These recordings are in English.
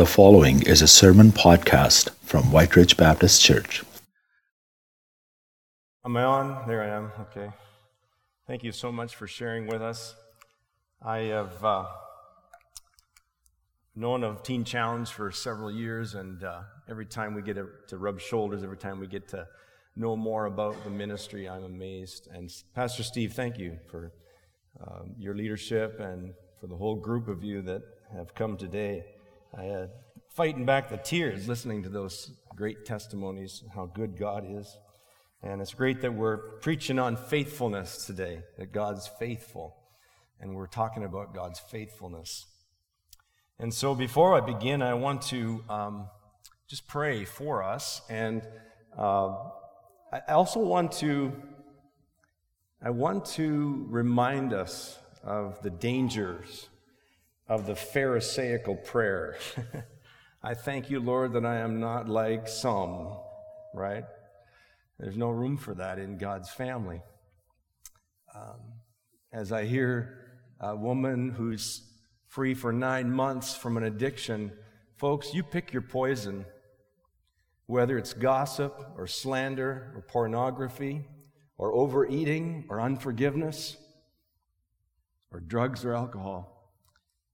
The following is a sermon podcast from White Ridge Baptist Church. Am I on? There I am. Okay. Thank you so much for sharing with us. I have uh, known of Teen Challenge for several years, and uh, every time we get to rub shoulders, every time we get to know more about the ministry, I'm amazed. And Pastor Steve, thank you for um, your leadership and for the whole group of you that have come today. I had fighting back the tears listening to those great testimonies, how good God is. And it's great that we're preaching on faithfulness today, that God's faithful. And we're talking about God's faithfulness. And so before I begin, I want to um, just pray for us. And uh, I also want to, I want to remind us of the dangers of the Pharisaical prayer. I thank you, Lord, that I am not like some, right? There's no room for that in God's family. Um, as I hear a woman who's free for nine months from an addiction, folks, you pick your poison. Whether it's gossip or slander or pornography or overeating or unforgiveness or drugs or alcohol.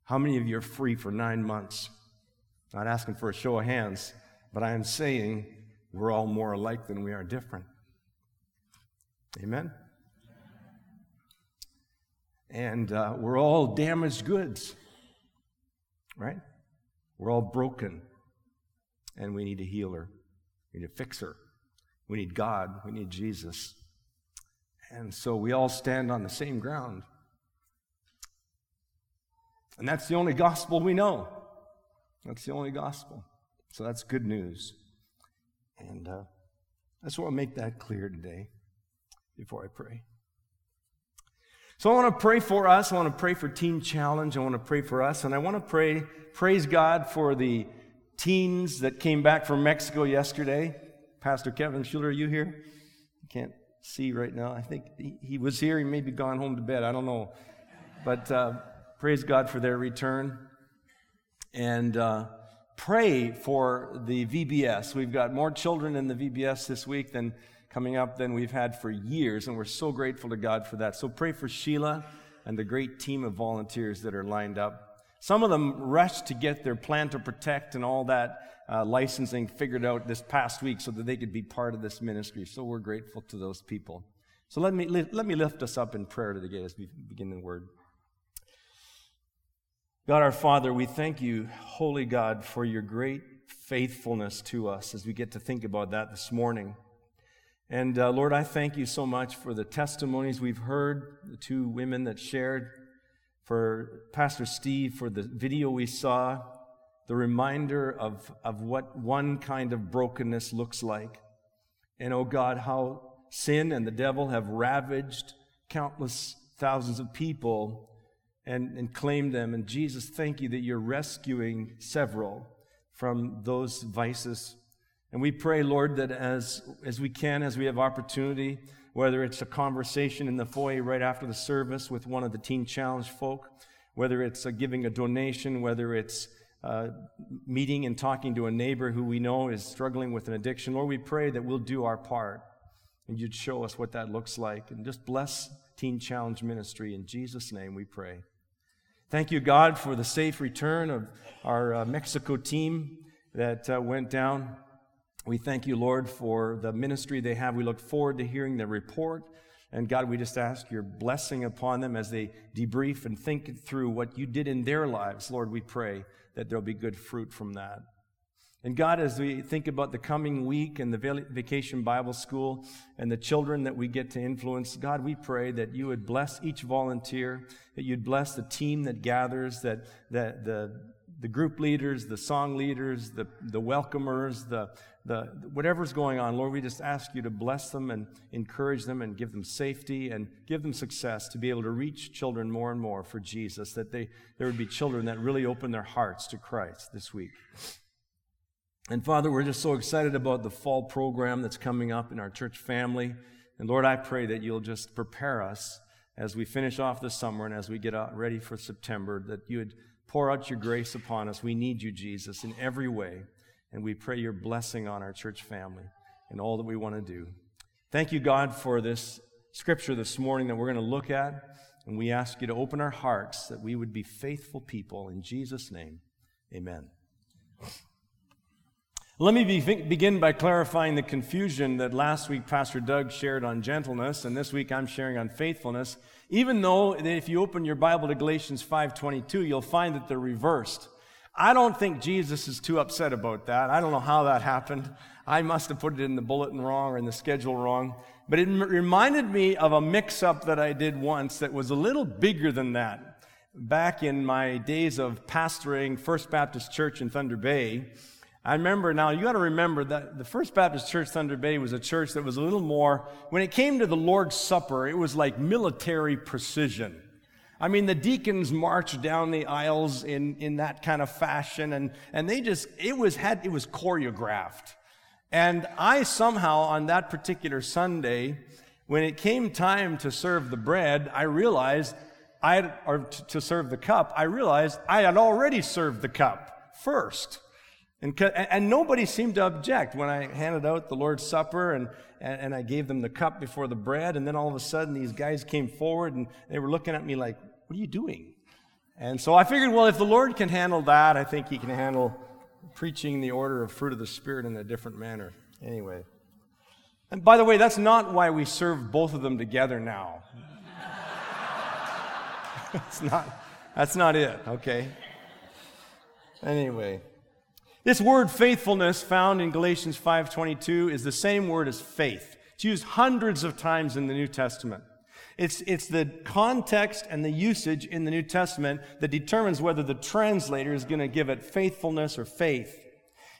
How many of you are free for nine months? Not asking for a show of hands, but I am saying we're all more alike than we are different. Amen? And uh, we're all damaged goods, right? We're all broken, and we need a healer. We need a fixer. We need God. We need Jesus. And so we all stand on the same ground. And that's the only gospel we know. That's the only gospel. So that's good news. And uh, I just want to make that clear today before I pray. So I want to pray for us. I want to pray for Teen Challenge. I want to pray for us. And I want to pray, praise God for the teens that came back from Mexico yesterday. Pastor Kevin Schuler, are you here? I can't see right now. I think he was here. He may be gone home to bed. I don't know. But uh, praise God for their return. And uh, pray for the VBS. We've got more children in the VBS this week than coming up than we've had for years, and we're so grateful to God for that. So pray for Sheila and the great team of volunteers that are lined up. Some of them rushed to get their plan to protect and all that uh, licensing figured out this past week so that they could be part of this ministry. So we're grateful to those people. So let me, let me lift us up in prayer today as we begin the word. God our Father, we thank you, Holy God, for your great faithfulness to us as we get to think about that this morning. And uh, Lord, I thank you so much for the testimonies we've heard, the two women that shared, for Pastor Steve, for the video we saw, the reminder of, of what one kind of brokenness looks like. And oh God, how sin and the devil have ravaged countless thousands of people and, and claim them. And Jesus, thank you that you're rescuing several from those vices. And we pray, Lord, that as, as we can, as we have opportunity, whether it's a conversation in the foyer right after the service with one of the Teen Challenge folk, whether it's a giving a donation, whether it's uh, meeting and talking to a neighbor who we know is struggling with an addiction, Lord, we pray that we'll do our part and you'd show us what that looks like. And just bless Teen Challenge Ministry. In Jesus' name we pray. Thank you, God, for the safe return of our uh, Mexico team that uh, went down. We thank you, Lord, for the ministry they have. We look forward to hearing the report. And God, we just ask your blessing upon them as they debrief and think through what you did in their lives. Lord, we pray that there'll be good fruit from that. And God, as we think about the coming week and the vacation Bible school and the children that we get to influence, God, we pray that you would bless each volunteer, that you'd bless the team that gathers, that, that the, the group leaders, the song leaders, the, the welcomers, the, the, whatever's going on. Lord, we just ask you to bless them and encourage them and give them safety and give them success to be able to reach children more and more for Jesus, that they, there would be children that really open their hearts to Christ this week. And Father, we're just so excited about the fall program that's coming up in our church family. And Lord, I pray that you'll just prepare us as we finish off the summer and as we get ready for September, that you would Pour out your grace upon us. We need you, Jesus, in every way. And we pray your blessing on our church family and all that we want to do. Thank you, God, for this scripture this morning that we're going to look at. And we ask you to open our hearts that we would be faithful people. In Jesus' name, amen. Let me be, begin by clarifying the confusion that last week Pastor Doug shared on gentleness, and this week I'm sharing on faithfulness. Even though if you open your Bible to Galatians 5:22, you'll find that they're reversed. I don't think Jesus is too upset about that. I don't know how that happened. I must have put it in the bulletin wrong or in the schedule wrong. But it reminded me of a mix up that I did once that was a little bigger than that. Back in my days of pastoring First Baptist Church in Thunder Bay, I remember now, you got to remember that the First Baptist Church Thunder Bay was a church that was a little more, when it came to the Lord's Supper, it was like military precision. I mean, the deacons marched down the aisles in, in that kind of fashion, and, and they just, it was, had, it was choreographed. And I somehow, on that particular Sunday, when it came time to serve the bread, I realized I or to serve the cup, I realized I had already served the cup first. And, and nobody seemed to object when I handed out the Lord's Supper and, and, and, I gave them the cup before the bread. And then all of a sudden, these guys came forward and they were looking at me like, What are you doing? And so I figured, well, if the Lord can handle that, I think He can handle preaching the order of fruit of the Spirit in a different manner. Anyway. And by the way, that's not why we serve both of them together now. that's, not, that's not it, okay? Anyway. This word faithfulness found in Galatians 5:22 is the same word as faith. It's used hundreds of times in the New Testament. It's, it's the context and the usage in the New Testament that determines whether the translator is going to give it faithfulness or faith.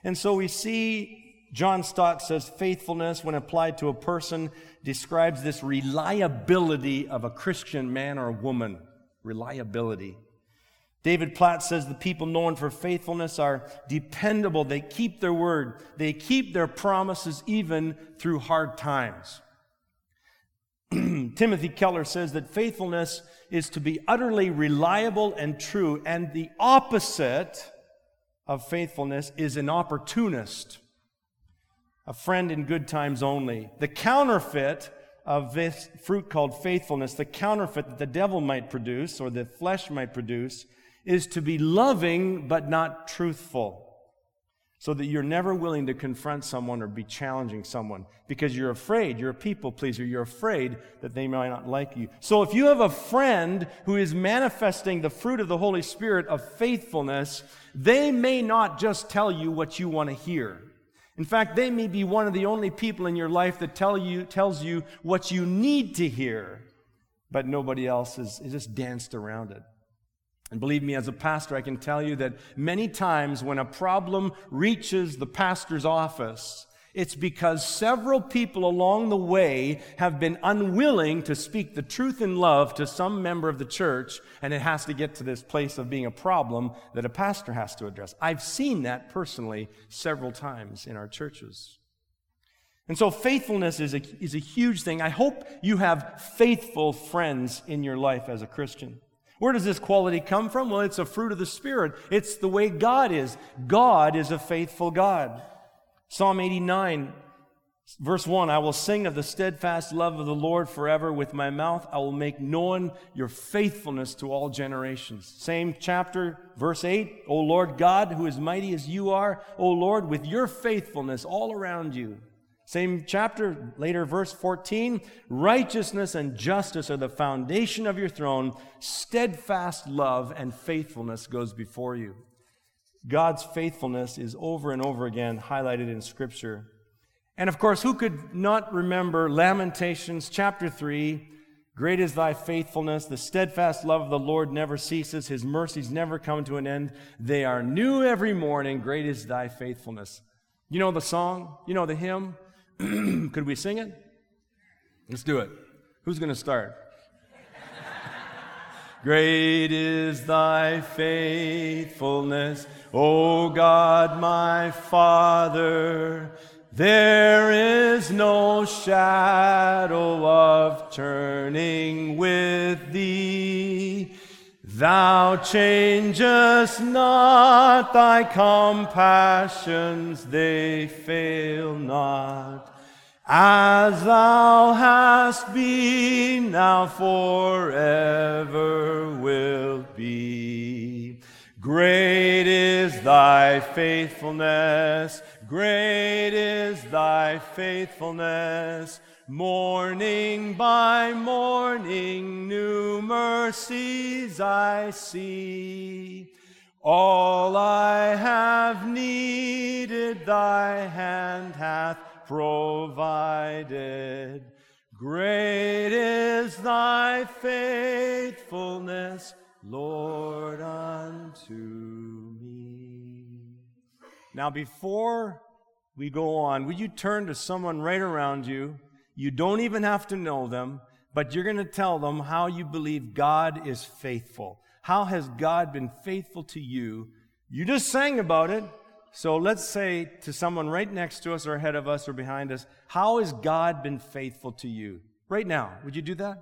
And so we see John Stott says faithfulness, when applied to a person, describes this reliability of a Christian man or woman. Reliability. David Platt says the people known for faithfulness are dependable. They keep their word. They keep their promises even through hard times. Timothy Keller says that faithfulness is to be utterly reliable and true, and the opposite of faithfulness is an opportunist, a friend in good times only. The counterfeit of this fruit called faithfulness, the counterfeit that the devil might produce or the flesh might produce, is to be loving but not truthful. So that you're never willing to confront someone or be challenging someone because you're afraid, you're a people pleaser, you're afraid that they might not like you. So if you have a friend who is manifesting the fruit of the Holy Spirit of faithfulness, they may not just tell you what you want to hear. In fact, they may be one of the only people in your life that tell you, tells you what you need to hear, but nobody else has, just danced around it. And believe me, as a pastor, I can tell you that many times when a problem reaches the pastor's office, it's because several people along the way have been unwilling to speak the truth in love to some member of the church, and it has to get to this place of being a problem that a pastor has to address. I've seen that personally several times in our churches. And so faithfulness is a, is a huge thing. I hope you have faithful friends in your life as a Christian. Where does this quality come from? Well, it's a fruit of the Spirit. It's the way God is. God is a faithful God. Psalm 89, verse 1 I will sing of the steadfast love of the Lord forever. With my mouth, I will make known your faithfulness to all generations. Same chapter, verse 8 O Lord God, who is mighty as you are, O Lord, with your faithfulness all around you. Same chapter, later, verse 14 righteousness and justice are the foundation of your throne. Steadfast love and faithfulness goes before you. God's faithfulness is over and over again highlighted in Scripture. And of course, who could not remember Lamentations chapter 3? Great is thy faithfulness. The steadfast love of the Lord never ceases. His mercies never come to an end. They are new every morning. Great is thy faithfulness. You know the song? You know the hymn? Could we sing it? Let's do it. Who's going to start? Great is thy faithfulness, O God my Father. There is no shadow of turning with thee. Thou changest not, thy compassions, they fail not. As thou hast been, now forever will be. Great is thy faithfulness, great is thy faithfulness. Morning by morning, new mercies I see. All I have needed, thy hand hath provided. Great is thy faithfulness, Lord, unto me. Now, before we go on, would you turn to someone right around you? You don't even have to know them, but you're going to tell them how you believe God is faithful. How has God been faithful to you? You just sang about it. So let's say to someone right next to us or ahead of us or behind us, how has God been faithful to you? Right now, would you do that?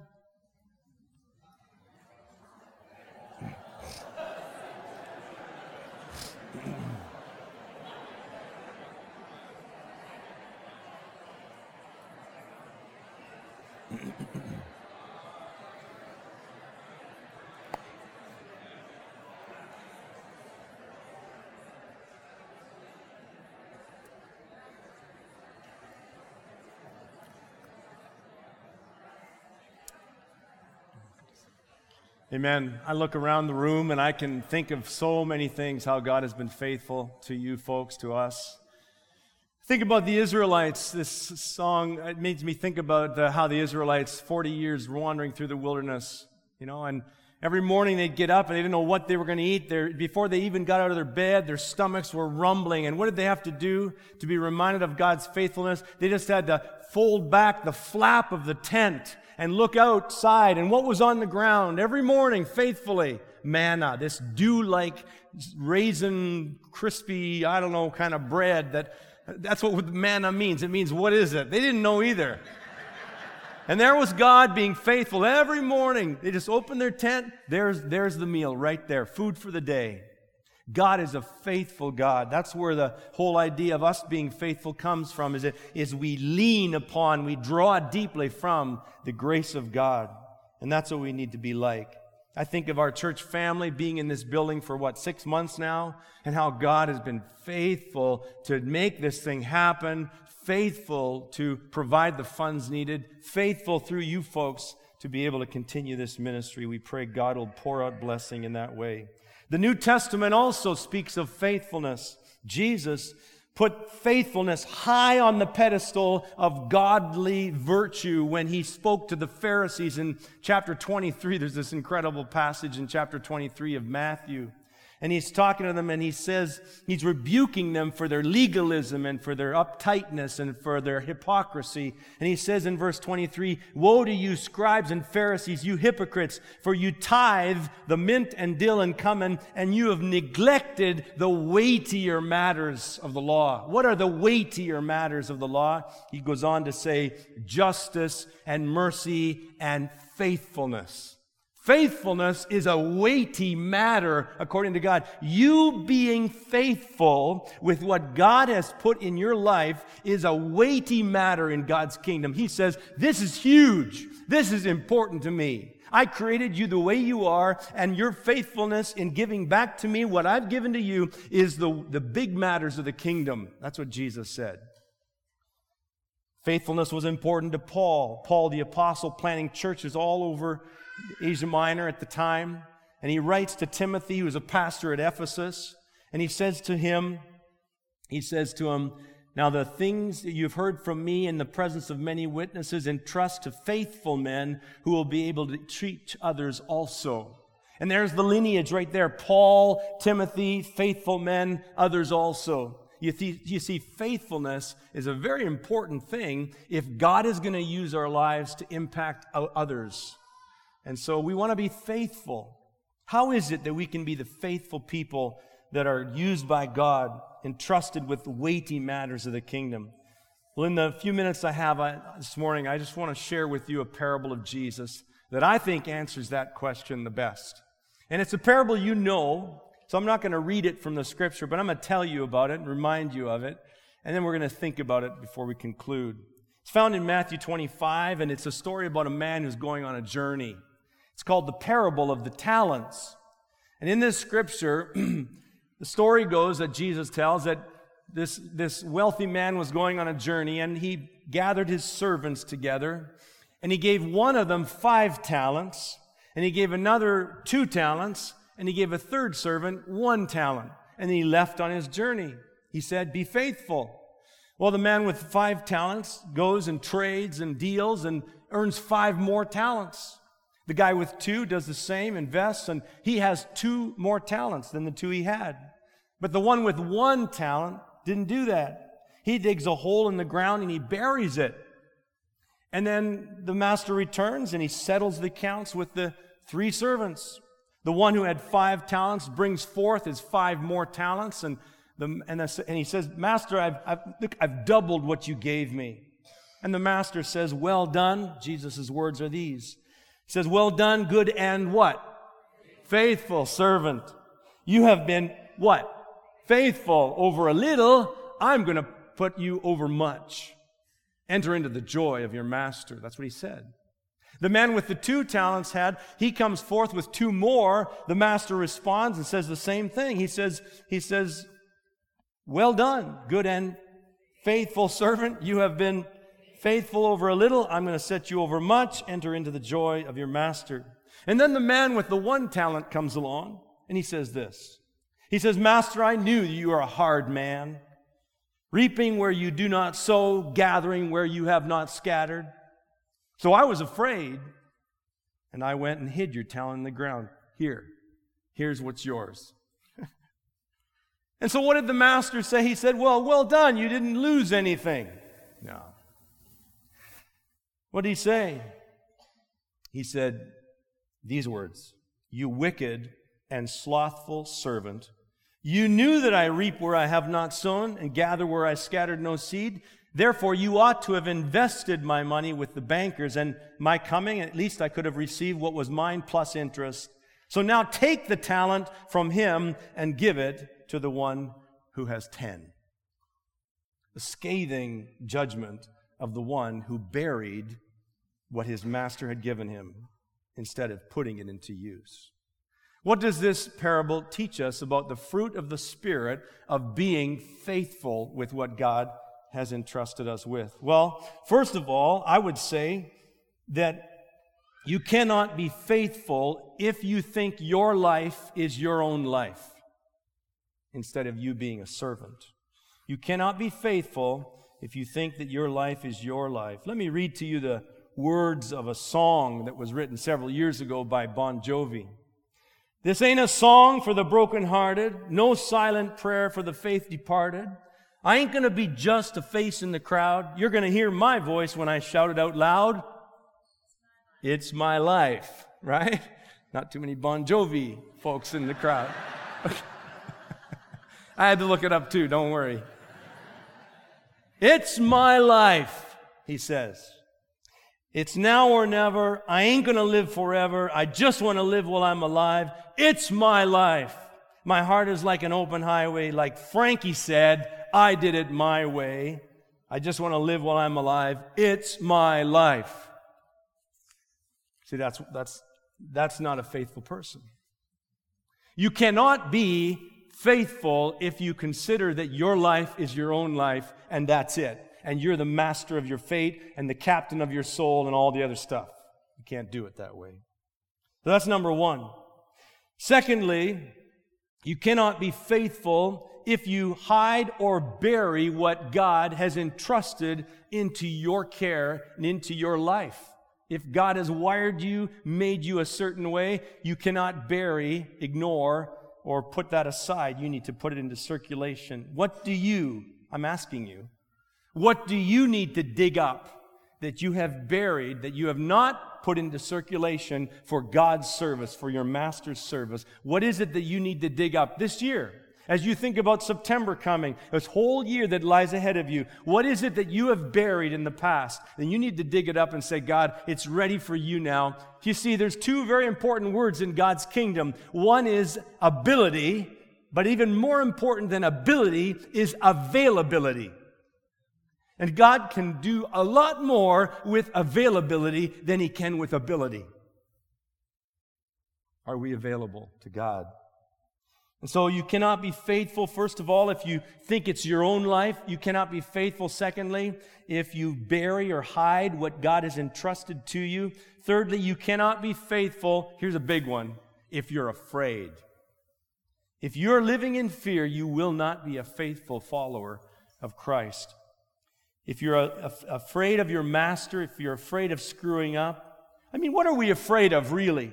Amen. I look around the room and I can think of so many things how God has been faithful to you folks, to us. Think about the Israelites. This song it makes me think about the, how the Israelites, 40 years wandering through the wilderness, you know, and every morning they'd get up and they didn't know what they were going to eat. They're, before they even got out of their bed, their stomachs were rumbling. And what did they have to do to be reminded of God's faithfulness? They just had to fold back the flap of the tent and look outside and what was on the ground every morning faithfully manna, this dew like raisin, crispy, I don't know, kind of bread that that's what manna means. It means what is it? They didn't know either. and there was God being faithful every morning. They just opened their tent. There's, there's the meal right there, food for the day. God is a faithful God. That's where the whole idea of us being faithful comes from, is, that, is we lean upon, we draw deeply from the grace of God. And that's what we need to be like. I think of our church family being in this building for what, six months now, and how God has been faithful to make this thing happen, faithful to provide the funds needed, faithful through you folks to be able to continue this ministry. We pray God will pour out blessing in that way. The New Testament also speaks of faithfulness. Jesus put faithfulness high on the pedestal of godly virtue when he spoke to the Pharisees in chapter 23. There's this incredible passage in chapter 23 of Matthew and he's talking to them and he says he's rebuking them for their legalism and for their uptightness and for their hypocrisy. And he says in verse 23, Woe to you, scribes and Pharisees, you hypocrites, for you tithe the mint and dill and cumin, and you have neglected the weightier matters of the law. What are the weightier matters of the law? He goes on to say, justice and mercy and faithfulness. Faithfulness is a weighty matter according to God. You being faithful with what God has put in your life is a weighty matter in God's kingdom. He says, This is huge. This is important to me. I created you the way you are, and your faithfulness in giving back to me what I've given to you is the, the big matters of the kingdom. That's what Jesus said. Faithfulness was important to Paul. Paul, the apostle, planting churches all over Asia Minor at the time. And he writes to Timothy, who was a pastor at Ephesus, and he says to him, he says to him, Now the things that you've heard from me in the presence of many witnesses, entrust to faithful men who will be able to teach others also. And there's the lineage right there Paul, Timothy, faithful men, others also. You, th- you see, faithfulness is a very important thing if God is going to use our lives to impact others. And so we want to be faithful. How is it that we can be the faithful people that are used by God, entrusted with weighty matters of the kingdom? Well, in the few minutes I have uh, this morning, I just want to share with you a parable of Jesus that I think answers that question the best. And it's a parable you know, so I'm not going to read it from the scripture, but I'm going to tell you about it and remind you of it. And then we're going to think about it before we conclude. It's found in Matthew 25, and it's a story about a man who's going on a journey. It's called the parable of the talents. And in this scripture, the story goes that Jesus tells that this, this wealthy man was going on a journey and he gathered his servants together and he gave one of them five talents and he gave another two talents and he gave a third servant one talent and he left on his journey. He said, Be faithful. Well, the man with five talents goes and trades and deals and earns five more talents. The guy with two does the same, invests, and he has two more talents than the two he had. But the one with one talent didn't do that. He digs a hole in the ground and he buries it. And then the master returns and he settles the accounts with the three servants. The one who had five talents brings forth his five more talents, and, the, and, the, and he says, Master, I've, I've, look, I've doubled what you gave me. And the master says, Well done. Jesus' words are these. He says, Well done, good and what? Faithful servant. You have been what? Faithful over a little. I'm going to put you over much. Enter into the joy of your master. That's what he said. The man with the two talents had, he comes forth with two more. The master responds and says the same thing. He says, he says, well done, good and faithful servant. You have been faithful over a little. I'm going to set you over much. Enter into the joy of your master. And then the man with the one talent comes along and he says this. He says, Master, I knew you are a hard man, reaping where you do not sow, gathering where you have not scattered. So I was afraid, and I went and hid your talent in the ground. Here, here's what's yours. and so what did the master say? He said, Well, well done, you didn't lose anything. No. What did he say? He said these words You wicked and slothful servant. You knew that I reap where I have not sown and gather where I scattered no seed. Therefore, you ought to have invested my money with the bankers, and my coming, at least I could have received what was mine plus interest. So now take the talent from him and give it to the one who has ten. The scathing judgment of the one who buried what his master had given him instead of putting it into use. What does this parable teach us about the fruit of the Spirit of being faithful with what God has entrusted us with? Well, first of all, I would say that you cannot be faithful if you think your life is your own life instead of you being a servant. You cannot be faithful if you think that your life is your life. Let me read to you the words of a song that was written several years ago by Bon Jovi. This ain't a song for the brokenhearted, no silent prayer for the faith departed. I ain't gonna be just a face in the crowd. You're gonna hear my voice when I shout it out loud. It's my life, right? Not too many Bon Jovi folks in the crowd. I had to look it up too, don't worry. It's my life, he says. It's now or never. I ain't gonna live forever. I just wanna live while I'm alive. It's my life. My heart is like an open highway. Like Frankie said, I did it my way. I just want to live while I'm alive. It's my life. See, that's, that's, that's not a faithful person. You cannot be faithful if you consider that your life is your own life and that's it. And you're the master of your fate and the captain of your soul and all the other stuff. You can't do it that way. So that's number one. Secondly, you cannot be faithful if you hide or bury what God has entrusted into your care and into your life. If God has wired you, made you a certain way, you cannot bury, ignore, or put that aside. You need to put it into circulation. What do you, I'm asking you, what do you need to dig up that you have buried, that you have not put into circulation for God's service, for your master's service? What is it that you need to dig up this year? As you think about September coming, this whole year that lies ahead of you, what is it that you have buried in the past? And you need to dig it up and say, God, it's ready for you now. You see, there's two very important words in God's kingdom. One is ability, but even more important than ability is availability. And God can do a lot more with availability than He can with ability. Are we available to God? And so you cannot be faithful, first of all, if you think it's your own life. You cannot be faithful, secondly, if you bury or hide what God has entrusted to you. Thirdly, you cannot be faithful. Here's a big one if you're afraid. If you're living in fear, you will not be a faithful follower of Christ. If you're a, a, afraid of your master, if you're afraid of screwing up, I mean, what are we afraid of, really?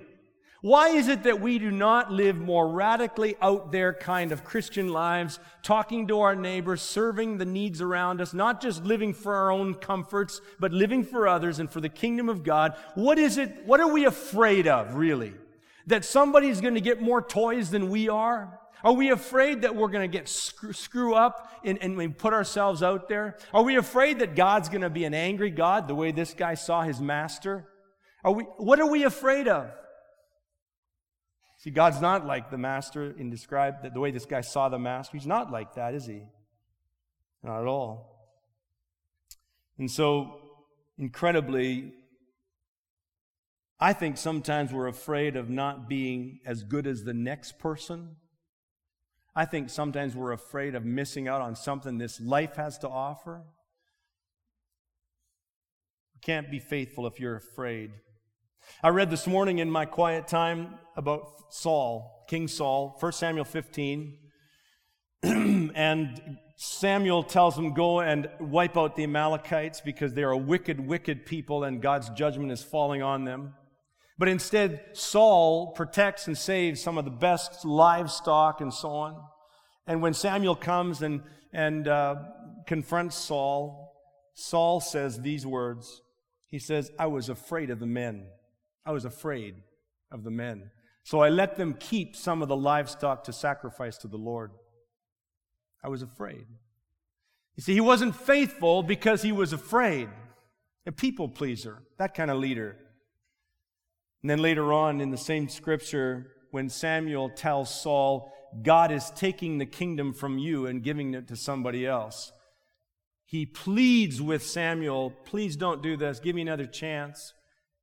Why is it that we do not live more radically out there kind of Christian lives, talking to our neighbors, serving the needs around us, not just living for our own comforts, but living for others and for the kingdom of God? What is it, what are we afraid of, really? That somebody's going to get more toys than we are? Are we afraid that we're going to get screw, screw up and, and we put ourselves out there? Are we afraid that God's going to be an angry God the way this guy saw his master? Are we, what are we afraid of? See, God's not like the master in described the way this guy saw the master. He's not like that, is he? Not at all. And so, incredibly, I think sometimes we're afraid of not being as good as the next person. I think sometimes we're afraid of missing out on something this life has to offer. You can't be faithful if you're afraid. I read this morning in my quiet time about Saul, King Saul, 1 Samuel 15. and Samuel tells him, Go and wipe out the Amalekites because they are a wicked, wicked people and God's judgment is falling on them. But instead, Saul protects and saves some of the best livestock and so on. And when Samuel comes and, and uh, confronts Saul, Saul says these words He says, I was afraid of the men. I was afraid of the men. So I let them keep some of the livestock to sacrifice to the Lord. I was afraid. You see, he wasn't faithful because he was afraid. A people pleaser, that kind of leader. And then later on in the same scripture, when Samuel tells Saul, God is taking the kingdom from you and giving it to somebody else, he pleads with Samuel, please don't do this, give me another chance.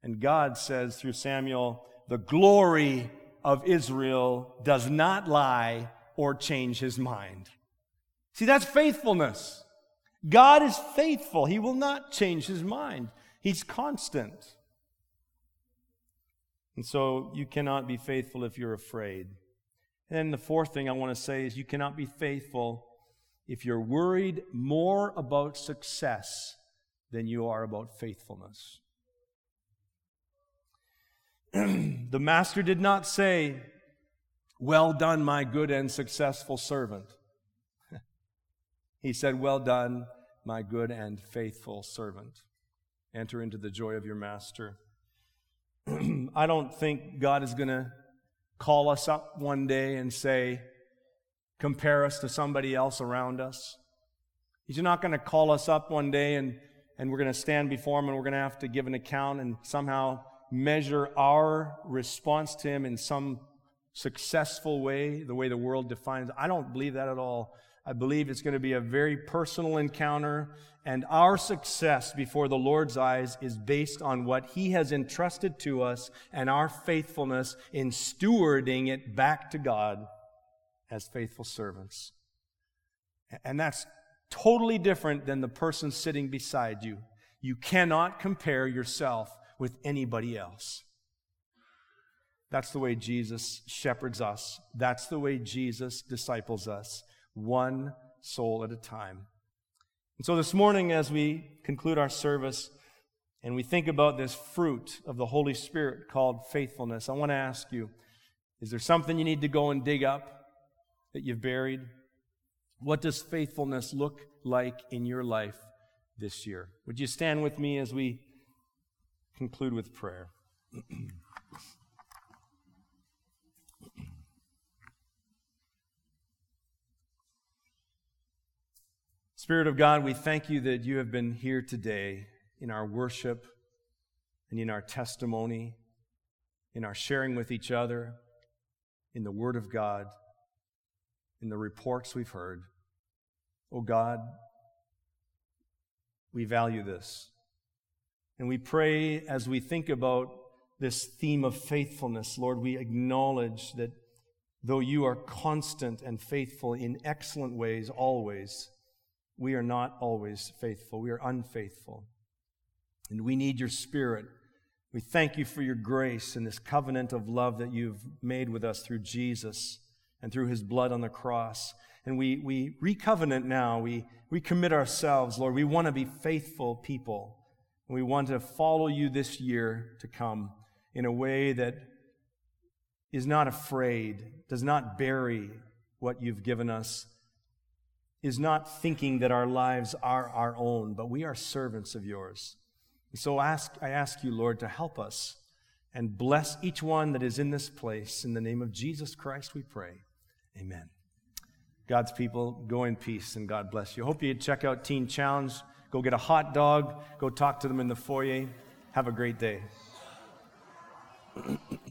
And God says through Samuel, the glory of Israel does not lie or change his mind. See, that's faithfulness. God is faithful. He will not change his mind. He's constant. And so you cannot be faithful if you're afraid. And then the fourth thing I want to say is you cannot be faithful if you're worried more about success than you are about faithfulness. the master did not say, Well done, my good and successful servant. he said, Well done, my good and faithful servant. Enter into the joy of your master. I don't think God is going to call us up one day and say, compare us to somebody else around us. He's not going to call us up one day and, and we're going to stand before Him and we're going to have to give an account and somehow measure our response to Him in some successful way, the way the world defines. I don't believe that at all. I believe it's going to be a very personal encounter, and our success before the Lord's eyes is based on what He has entrusted to us and our faithfulness in stewarding it back to God as faithful servants. And that's totally different than the person sitting beside you. You cannot compare yourself with anybody else. That's the way Jesus shepherds us. That's the way Jesus disciples us one soul at a time. And so this morning, as we conclude our service and we think about this fruit of the Holy Spirit called faithfulness, I want to ask you is there something you need to go and dig up that you've buried? What does faithfulness look like in your life this year? Would you stand with me as we conclude with prayer? Spirit of God, we thank you that you have been here today in our worship and in our testimony, in our sharing with each other, in the Word of God, in the reports we've heard. Oh God, we value this. And we pray as we think about this theme of faithfulness, Lord, we acknowledge that though you are constant and faithful in excellent ways always, we are not always faithful. We are unfaithful. And we need your spirit. We thank you for your grace and this covenant of love that you've made with us through Jesus and through his blood on the cross. And we, we recovenant now. We, we commit ourselves, Lord. We want to be faithful people. And we want to follow you this year to come in a way that is not afraid, does not bury what you've given us, is not thinking that our lives are our own, but we are servants of yours. And so ask, I ask you, Lord, to help us and bless each one that is in this place. In the name of Jesus Christ, we pray. Amen. God's people, go in peace and God bless you. Hope you check out Teen Challenge. Go get a hot dog. Go talk to them in the foyer. Have a great day.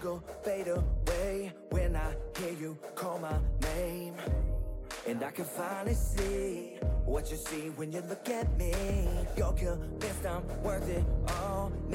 struggle fade away when I hear you call my name. And I can finally see what you see when you look at me. You're convinced I'm worth it.